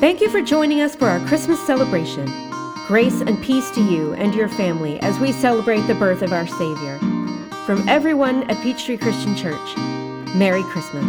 Thank you for joining us for our Christmas celebration. Grace and peace to you and your family as we celebrate the birth of our Savior. From everyone at Peachtree Christian Church, Merry Christmas.